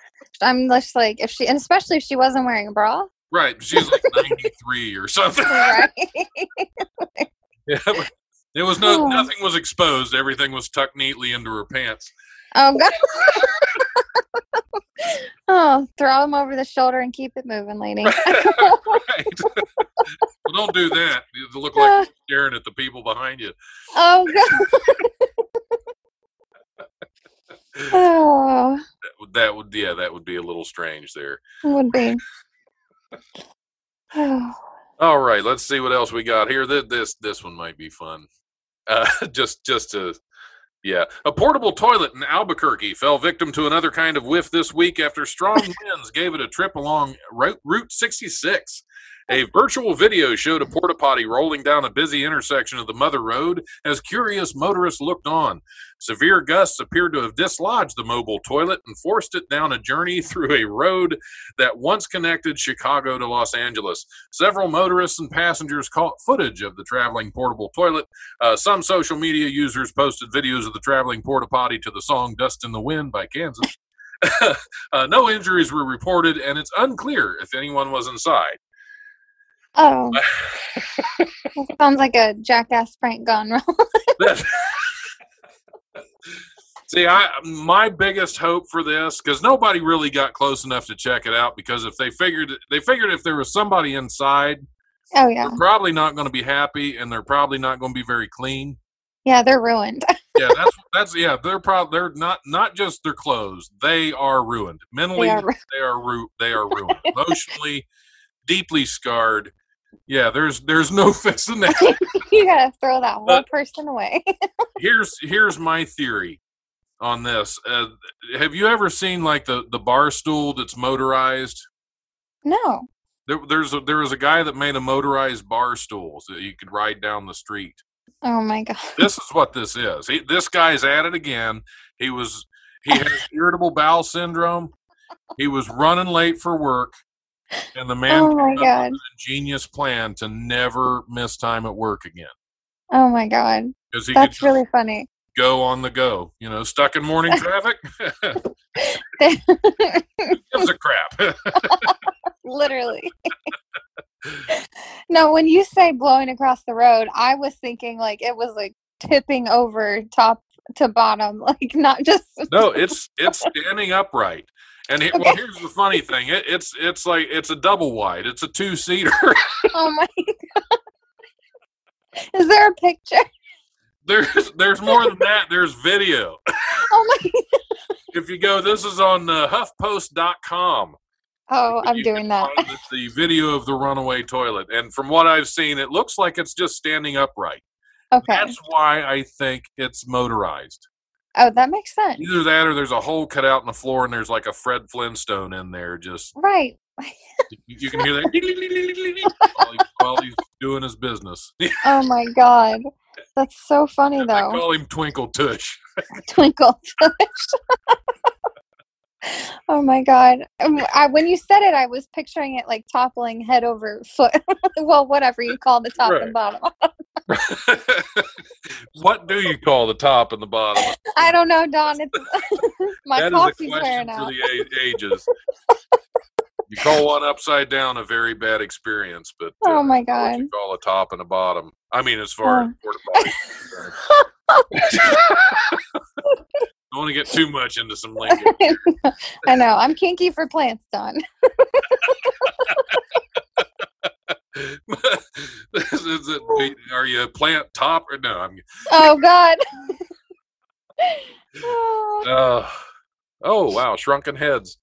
I'm just like, if she, and especially if she wasn't wearing a bra. Right? She's like 93 or something. Right. Yeah, it was no Oh. nothing was exposed. Everything was tucked neatly into her pants. oh, God. oh, throw them over the shoulder and keep it moving, lady. well, don't do that. You look like you're staring at the people behind you. oh, God. Oh, that would yeah, that would be a little strange there. Would be. Oh, All right, let's see what else we got here. This this this one might be fun. Uh, just just to yeah, a portable toilet in Albuquerque fell victim to another kind of whiff this week after strong winds gave it a trip along Route, Route 66. A virtual video showed a porta potty rolling down a busy intersection of the Mother Road as curious motorists looked on. Severe gusts appeared to have dislodged the mobile toilet and forced it down a journey through a road that once connected Chicago to Los Angeles. Several motorists and passengers caught footage of the traveling portable toilet. Uh, some social media users posted videos of the traveling porta potty to the song Dust in the Wind by Kansas. uh, no injuries were reported, and it's unclear if anyone was inside. Oh. That sounds like a jackass prank gone wrong. See, I my biggest hope for this because nobody really got close enough to check it out because if they figured they figured if there was somebody inside, Oh yeah, they're probably not going to be happy and they're probably not going to be very clean. yeah, they're ruined. Yeah, that's that's yeah. They're probably they're not not just their clothes. They are ruined mentally. are ru- they are ru- They are ruined emotionally, deeply scarred. Yeah, there's there's no fixing that. you gotta throw that whole But- person away. here's here's my theory on this. Uh, have you ever seen like the the bar stool that's motorized? no. There, there's a, there was a guy that made a motorized bar stool so that you could ride down the street. Oh my god. This is what this is. He, this guy's at it again. He was he has irritable bowel syndrome. He was running late for work, and the man Oh my god. with a genius plan to never miss time at work again Oh my god. That's really funny. go on the go. You know, stuck in morning traffic. gives a crap. Literally. no, when you say blowing across the road, I was thinking like it was like tipping over top to bottom, like not just no, it's it's standing upright. And it, well, here's the funny thing: it, it's it's like it's a double wide. It's a two seater. Oh my god. Is there a picture? there's there's more than that. There's video. Oh my If you go, this is on uh, HuffPost.com. Oh, I'm doing that. find The video of the runaway toilet, and from what I've seen, it looks like it's just standing upright. Okay. That's why I think it's motorized. Oh, that makes sense. Either that, or there's a hole cut out in the floor, and there's like a Fred Flintstone in there. Just Right. you, can hear that while, he, while he's doing his business. Oh my god. That's so funny I though. call him Twinkle Tush. Twinkle Tush. oh my god. Um, I, when you said it, I was picturing it like toppling head over foot. well, whatever you call the top Right. and bottom. what do you call the top and the bottom? I don't know, Don. It's my That is a coffee's question for the ages. you call one upside down a very bad experience, but uh, Oh my god. you call a top and a bottom. I mean, as far as Oh. porta potties. are concerned. I want to get too much into some lingo. I know. I'm kinky for plants, Don. Is it, are you a plant top or no? I'm. Oh god. Oh, Uh, oh wow, shrunken heads.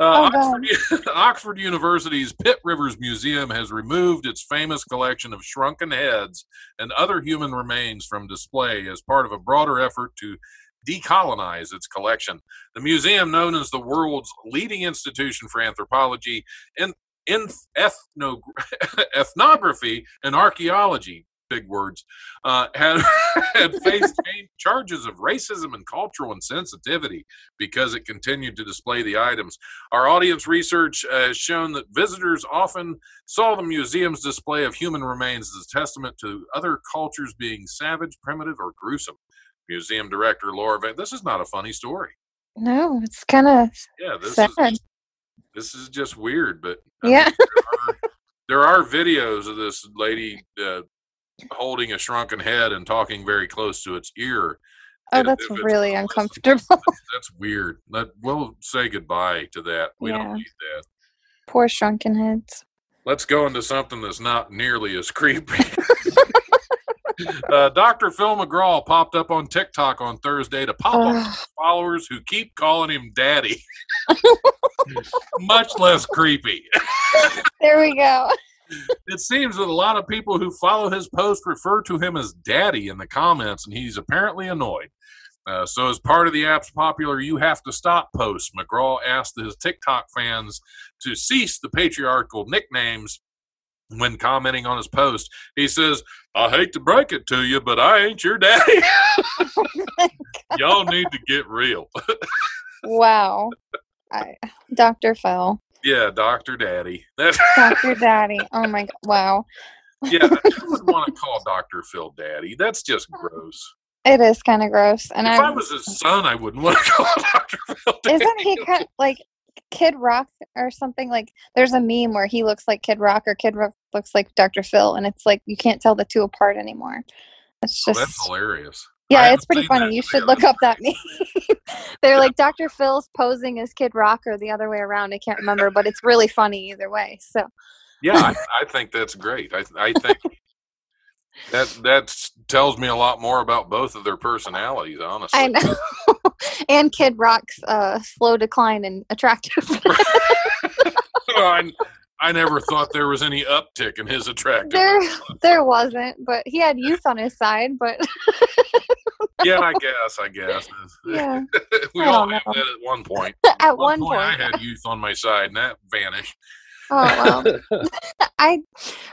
Oh, Uh, God. Oxford, Oxford University's Pitt Rivers Museum has removed its famous collection of shrunken heads and other human remains from display as part of a broader effort to decolonize its collection. The museum, known as the world's leading institution for anthropology in, in ethno, ethnography and archaeology, big words, uh, had, had faced charges of racism and cultural insensitivity because it continued to display the items. Our audience research uh, has shown that visitors often saw the museum's display of human remains as a testament to other cultures being savage, primitive, or gruesome. Museum director Laura Van. This is not a funny story. no, it's kind of Yeah, this sad. is this is just weird. But I mean, Yeah. there, are, there are videos of this lady uh, holding a shrunken head and talking very close to its ear. Oh, And that's really uncomfortable. That's weird. Let, we'll say goodbye to that. We Yeah. don't need that. Poor shrunken heads. Let's go into something that's not nearly as creepy. uh, Dr. Phil McGraw popped up on TikTok on Thursday to pop off Ugh. followers who keep calling him daddy. Much less creepy. There we go. It seems that a lot of people who follow his post refer to him as daddy in the comments, and he's apparently annoyed. Uh, so, as part of the app's popular You Have to Stop post, McGraw asked his TikTok fans to cease the patriarchal nicknames when commenting on his post. He says, I hate to break it to you, but I ain't your daddy. Y'all need to get real. Wow. I, Dr. Phil. yeah, Dr. Daddy. That's, Dr. Daddy. Oh my god. Wow. yeah, I wouldn't want to call Dr. Phil daddy. That's just gross. It is kind of gross. And if I I'm was his son, I wouldn't want to call Dr. Phil daddy. isn't he kind of like Kid Rock or something like there's a meme where he looks like Kid Rock or Kid Rock looks like Dr. Phil and it's like you can't tell the two apart anymore. It's Oh, just that's hilarious. Yeah, it's pretty funny. You should look up that meme. They're like Dr. Phil's posing as Kid Rock or the other way around. I can't remember, but it's really funny either way. So Yeah, I, I think that's great. I, I think that that tells me a lot more about both of their personalities, honestly. I know. and Kid Rock's uh, slow decline in attractiveness. I, I never thought there was any uptick in his attractiveness. there, there wasn't, but he had youth on his side. But yeah, I guess. I guess. yeah, we I all have know. that at one point. at one point, I had youth on my side, and that vanished. oh well. I,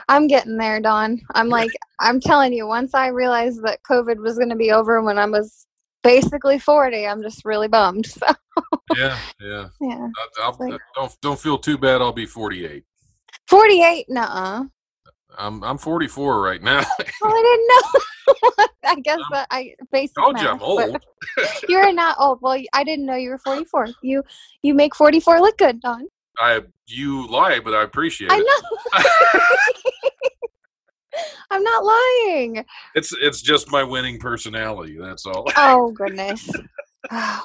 I'm getting there, Don. I'm like, I'm telling you. Once I realized that COVID was going to be over when I was basically 40, I'm just really bummed. So Yeah, yeah. yeah, I, like- don't don't feel too bad. I'll be 48. 48. Nuh-uh. I'm I'm 44 right now. Well, I didn't know. I guess that I basic Told you I'm old. you're not old. Well, I didn't know you were 44. You you make 44 look good, Don. I you lie, but I appreciate I it. know. I'm not lying. It's it's just my winning personality. That's all. Oh goodness. Oh,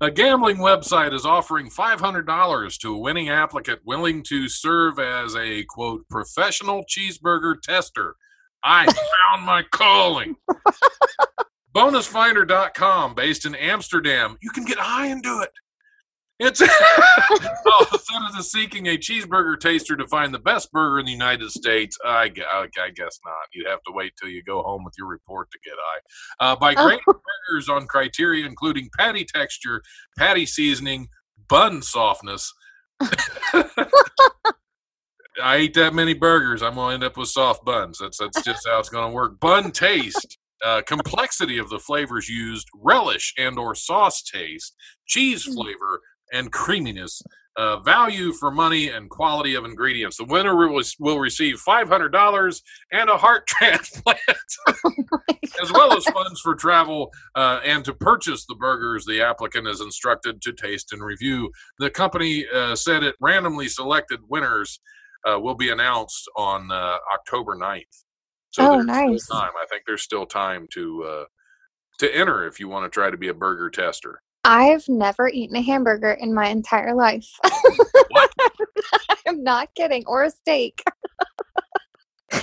A gambling website is offering $500 to a winning applicant willing to serve as a quote professional cheeseburger tester. I found my calling. Bonusfinder.com, based in Amsterdam. You can get high and do it. It's oh, instead of just seeking a cheeseburger taster to find the best burger in the United States, I, I, I guess not. You'd have to wait till you go home with your report to get high. Uh, by Oh. burgers on criteria including patty texture, patty seasoning, bun softness. I eat that many burgers, I'm gonna end up with soft buns. That's that's just how it's gonna work. Bun taste, uh, complexity of the flavors used, relish and or sauce taste, cheese flavor, and creaminess. Uh, value for money and quality of ingredients. The winner will, will receive $500 and a heart transplant, as well as funds for travel uh, and to purchase the burgers the applicant is instructed to taste and review. The company uh, said it randomly selected winners uh, will be announced on uh, October 9th. So Oh, nice. time. I think there's still time to uh, to enter if you want to try to be a burger tester. I've never eaten a hamburger in my entire life. I'm not kidding. Or a steak.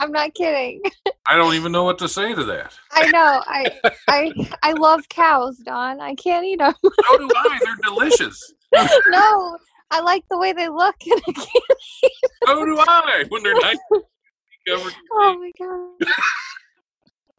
I'm not kidding. I don't even know what to say to that. I know. I I I love cows, Don. I can't eat them. So do I. They're delicious. no, I like the way they look. And I can't. So do I. When they're nice. Oh my god.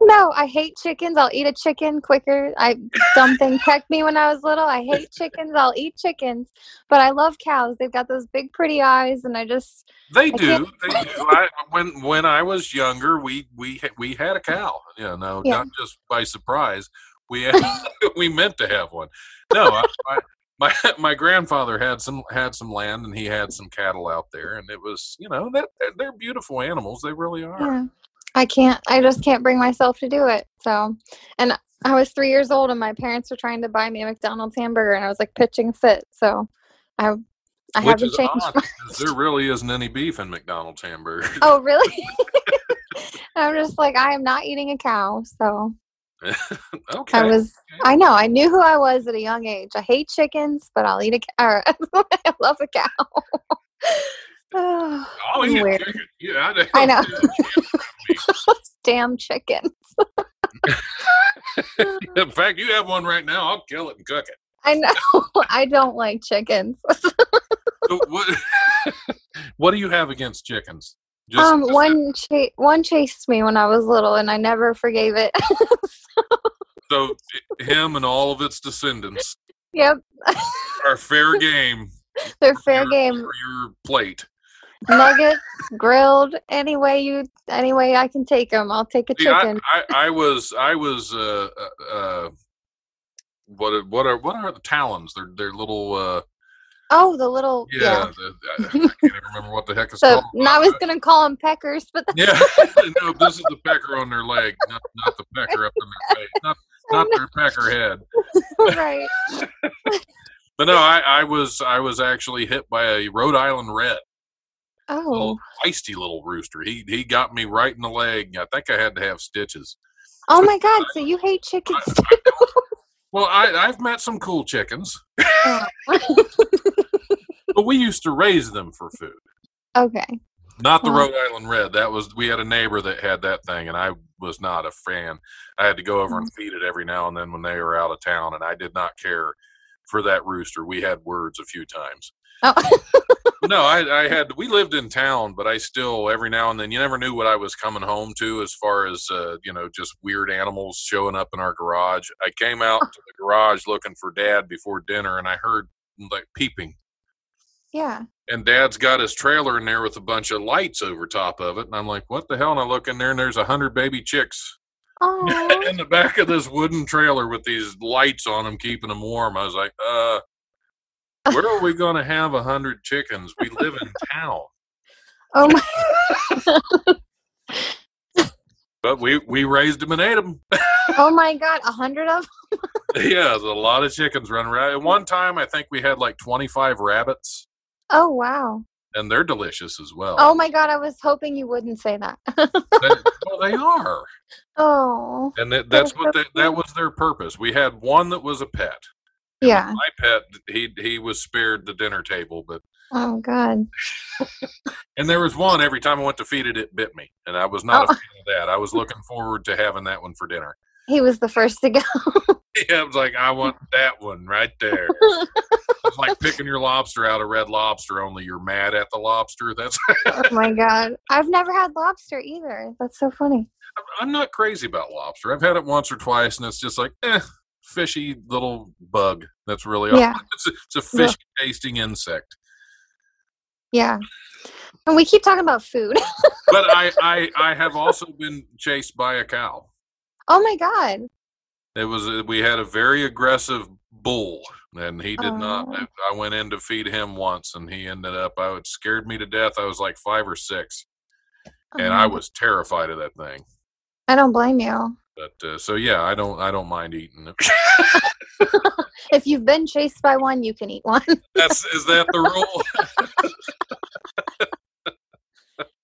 No, I hate chickens. I'll eat a chicken quicker. I something pecked me when I was little. I hate chickens. I'll eat chickens, but I love cows. They've got those big, pretty eyes, and I just They I do. They do. I, when when I was younger, we we we had a cow. You know, Yeah. not just by surprise. We had, we meant to have one. No, I, I, my my grandfather had some had some land and he had some cattle out there, and it was you know that they're, they're beautiful animals. They really are. yeah. I can't. I just can't bring myself to do it. So, and I was three years old, and my parents were trying to buy me a McDonald's hamburger, and I was like pitching fit. So, I I Which haven't changed. odd, my- there really isn't any beef in McDonald's hamburgers. Oh, really? I'm just like I am not eating a cow. So. okay. I was, I know, I knew who I was at a young age. I hate chickens, but I'll eat a cow. I love a cow. oh, I'll eat a chicken. Yeah, I, I know. Damn chickens. In fact, you have one right now. I'll kill it and cook it. I know. I don't like chickens. So what, what do you have against chickens? Just, um, just one cha- one chased me when I was little, and I never forgave it. so him and all of its descendants yep, are fair game they're fair for- game. for your plate. Nuggets, grilled, any way you, any way I can take them, I'll take a See, chicken. I, I was I was uh, uh, uh what are, what are what are the talons? They're they're little uh oh, the little yeah. yeah. The, I, I can't even remember what the heck it's So called. and I was gonna call them peckers, but Yeah, no, this is the pecker on their leg, not not the pecker up in their face, not not their pecker head. right. But no, I, I was I was actually hit by a Rhode Island red, Oh, little feisty little rooster. He he got me right in the leg. I think I had to have stitches. oh my God! So you hate chickens too? Well, I I've met some cool chickens, Oh. but we used to raise them for food. okay. Not the. Rhode Island Red. That was we had a neighbor that had that thing, and I was not a fan. I had to go over and mm-hmm. feed it every now and then when they were out of town, and I did not care for that rooster. We had words a few times. Oh. no, I, I had. We lived in town, but I still every now and then you never knew what I was coming home to as far as uh, you know just weird animals showing up in our garage. I came out to the garage looking for Dad before dinner, and I heard like peeping yeah. and dad's got his trailer in there with a bunch of lights over top of it and i'm like what the hell and i look in there and there's a hundred baby chicks Oh. in the back of this wooden trailer with these lights on them keeping them warm i was like uh where are we going to have a hundred chickens we live in town oh my. God. But we we raised them and ate them Oh my God! A hundred of. them. yeah there's a lot of chickens running around at one time i think we had like 25 rabbits Oh wow! and they're delicious as well Oh my God! I was hoping you wouldn't say that. They- well they are oh. and that, that's what so they, that was their purpose we had one that was a pet Yeah. my pet he he was spared the dinner table but Oh God. and there was one every time i went to feed it it bit me and i was not Oh. a fan of that i was looking forward to having that one for dinner He was the first to go. yeah i was like i want that one right there it's like picking your lobster out of red lobster only you're mad at the lobster that's oh my God! I've never had lobster either. That's so funny. i'm not crazy about lobster i've had it once or twice and it's just like eh fishy little bug that's really all Yeah. it's a, it's a fishy tasting insect Yeah. And we keep talking about food. but I, I i have also been chased by a cow oh my God. It was a, we had a very aggressive bull, and he did not. Oh. I, I went in to feed him once, and he ended up. I it scared me to death. I was like five or six, and I was terrified of that thing. I don't blame you. But uh, so yeah, I don't. I don't mind eating it. If you've been chased by one, you can eat one. That's is that the rule?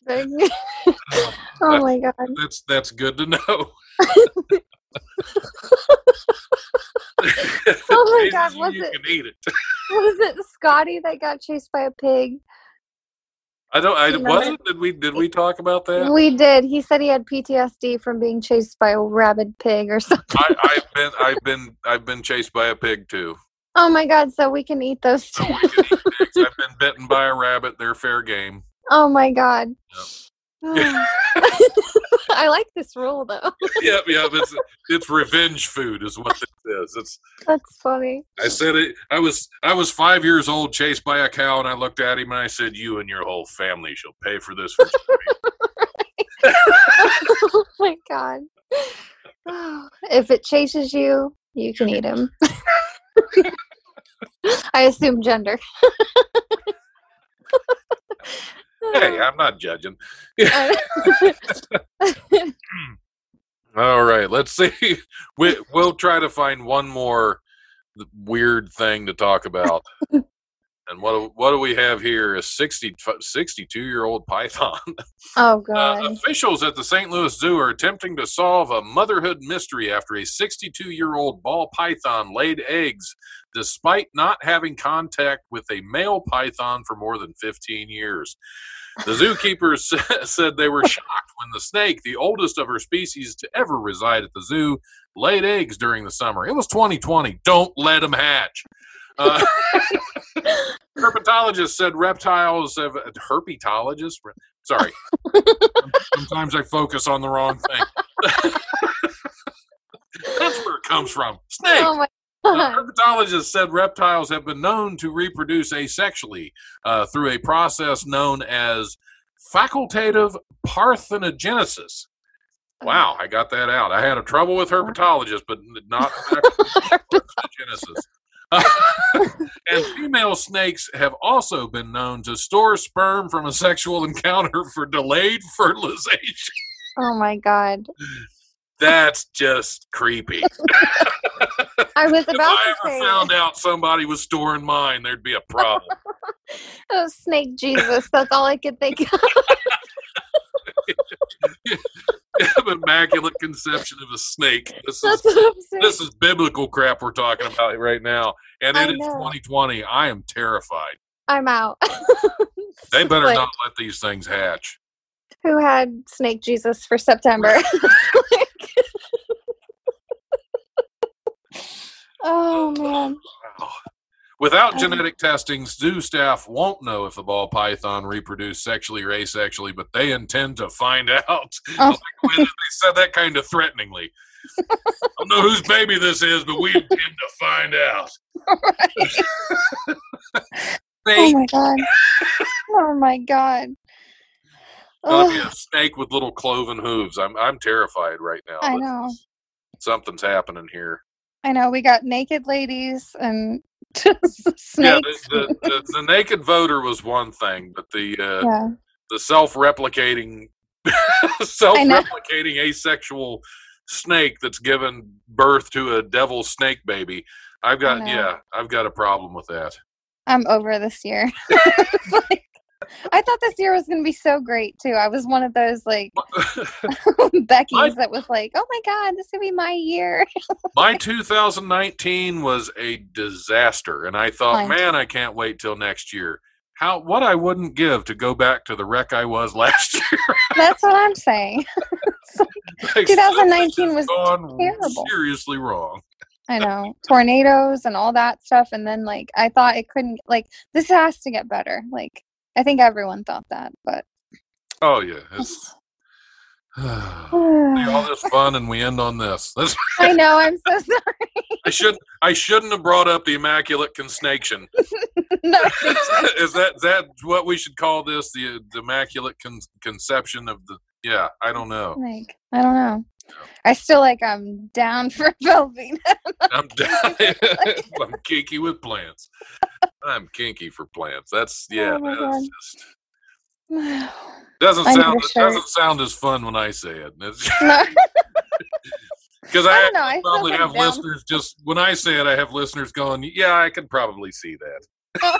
Oh my God. That's that's good to know. Oh my God, was you it- can eat it. Was it Scotty that got chased by a pig? I don't. I You was remember? it. Did we did we talk about that? We did. He said he had PTSD from being chased by a rabid pig or something. I, I've been I've been I've been chased by a pig too. Oh my God. So we can eat those So we can eat pigs. I've been bitten by a rabbit. They're fair game. Oh my God. I like this rule though. yeah, yeah, It's it's revenge food is what this is. It's That's funny. I said it I was I was five years old chased by a cow and I looked at him and I said, You and your whole family shall pay for this for oh my God. If it chases you, you can eat him. I assume gender. Hey, I'm not judging. All right, let's see. We we'll try to find one more weird thing to talk about. and what do- what do we have here? A 60, 62 year old python. oh Uh, God. officials at the St. Louis Zoo are attempting to solve a motherhood mystery after a 62 year old ball python laid eggs despite not having contact with a male python for more than 15 years. The zookeepers said they were shocked when the snake, the oldest of her species to ever reside at the zoo, laid eggs during the summer. It was 2020. Don't let them hatch. Uh, herpetologists said reptiles have herpetologists. Sorry, sometimes I focus on the wrong thing. That's where it comes from. Snake. Oh my. herpetologists said reptiles have been known to reproduce asexually uh, through a process known as facultative parthenogenesis. Wow, I got that out. I had a trouble with herpetologists, but not parthenogenesis. and female snakes have also been known to store sperm from a sexual encounter for delayed fertilization. Oh my god. That's just creepy. I was about If I to ever say found out somebody was storing mine, there'd be a problem. oh, snake Jesus. That's all I could think of. Immaculate conception of a snake. This is this is biblical crap we're talking about right now, and it is 2020. I am terrified. I'm out. They better Like, not let these things hatch. Who had Snake Jesus for September? Oh man. Wow. Without Um, genetic testing, zoo staff won't know if the ball python reproduced sexually or asexually, but they intend to find out. Oh. like the way that they said that kind of threateningly. I don't know whose baby this is, but we intend to find out. Oh my god. Oh my god. Gonna be a snake with little cloven hooves. I'm I'm terrified right now. I know. Something's happening here. I know. We got naked ladies and just Yeah, the, the, the, the naked voter was one thing, but the uh, yeah. the self-replicating self-replicating asexual snake that's given birth to a devil snake baby. I've got yeah, I've got a problem with that. I'm over this year. Like- I thought this year was going to be so great too. I was one of those like Becky's that was like, "Oh my god, this is going to be my year." My 2019 was a disaster, and I thought, Mine man, I can't wait till next year. How what I wouldn't give to go back to the wreck I was last year. That's what I'm saying. Like, 2019 was terrible. seriously wrong. I know tornadoes and all that stuff, and then like I thought it couldn't. Like this has to get better. Like I think everyone thought that, but Oh yeah, all this fun, and we end on this. I know. I'm so sorry. I should I shouldn't have brought up the immaculate consnaction. no, is that is that what we should call this? The, the immaculate con- conception of the? Yeah, I don't know. like I don't know. I still like I'm down for Velveeta. I'm down. I'm kinky with plants. I'm kinky for plants. That's yeah. Oh that's just doesn't sound doesn't sound as fun when I say it. Because I I, I probably have down- listeners just when I say it, I have listeners going, "Yeah, I could probably see that."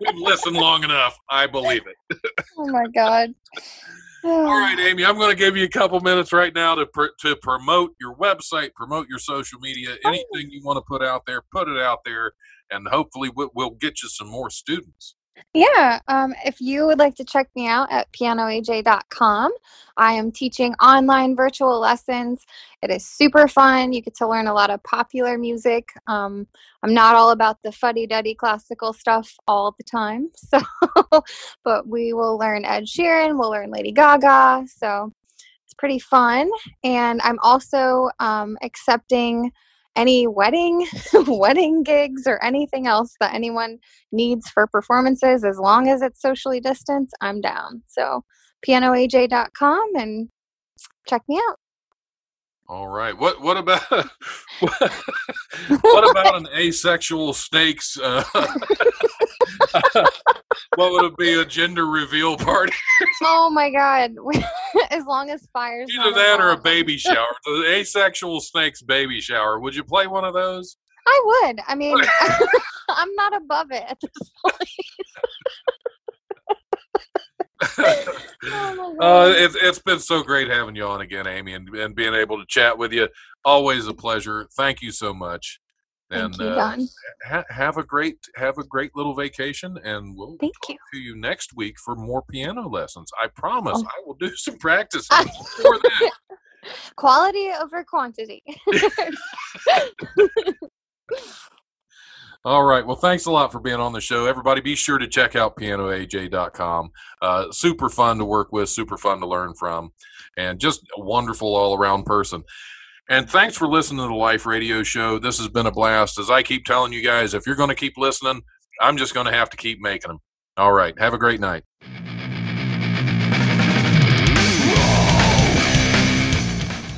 We've listened long enough. I believe it. Oh my god. All right, Amy, I'm going to give you a couple minutes right now to pr- to promote your website, promote your social media, anything oh. you want to put out there, put it out there, and hopefully we'll, we'll get you some more students. Yeah, um, if you would like to check me out at pianoaj.com, I am teaching online virtual lessons. It is super fun. You get to learn a lot of popular music. Um, I'm not all about the fuddy duddy classical stuff all the time, so but we will learn Ed Sheeran, we'll learn Lady Gaga, so it's pretty fun. And I'm also um, accepting any wedding wedding gigs or anything else that anyone needs for performances as long as it's socially distanced i'm down. So pianoaj.com and check me out All right. What what about what, what about an asexual snake's? Uh, what would it be? A gender reveal party? oh my god as long as fires Either that or a baby shower. The asexual snake's baby shower. Would you play one of those? i would i mean i'm not above it at this point oh Uh, it's it's been so great having you on again, Amy, and, and being able to chat with you. Always a pleasure. Thank you so much. And Thank you, uh, ha- have a great have a great little vacation, and we'll Thank talk you. to you next week for more piano lessons. I promise Oh. I will do some practice before that. Quality over quantity. All right. Well, thanks a lot for being on the show. Everybody, be sure to check out pianoaj.com. Uh, super fun to work with, super fun to learn from, and just a wonderful all around person. And thanks for listening to the Life Radio Show. This has been a blast. As I keep telling you guys, if you're going to keep listening, I'm just going to have to keep making them. All right. Have a great night.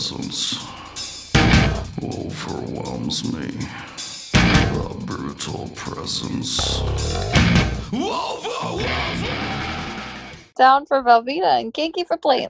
presence overwhelms me. The brutal presence. Down for Velveeta and Kinky for playing.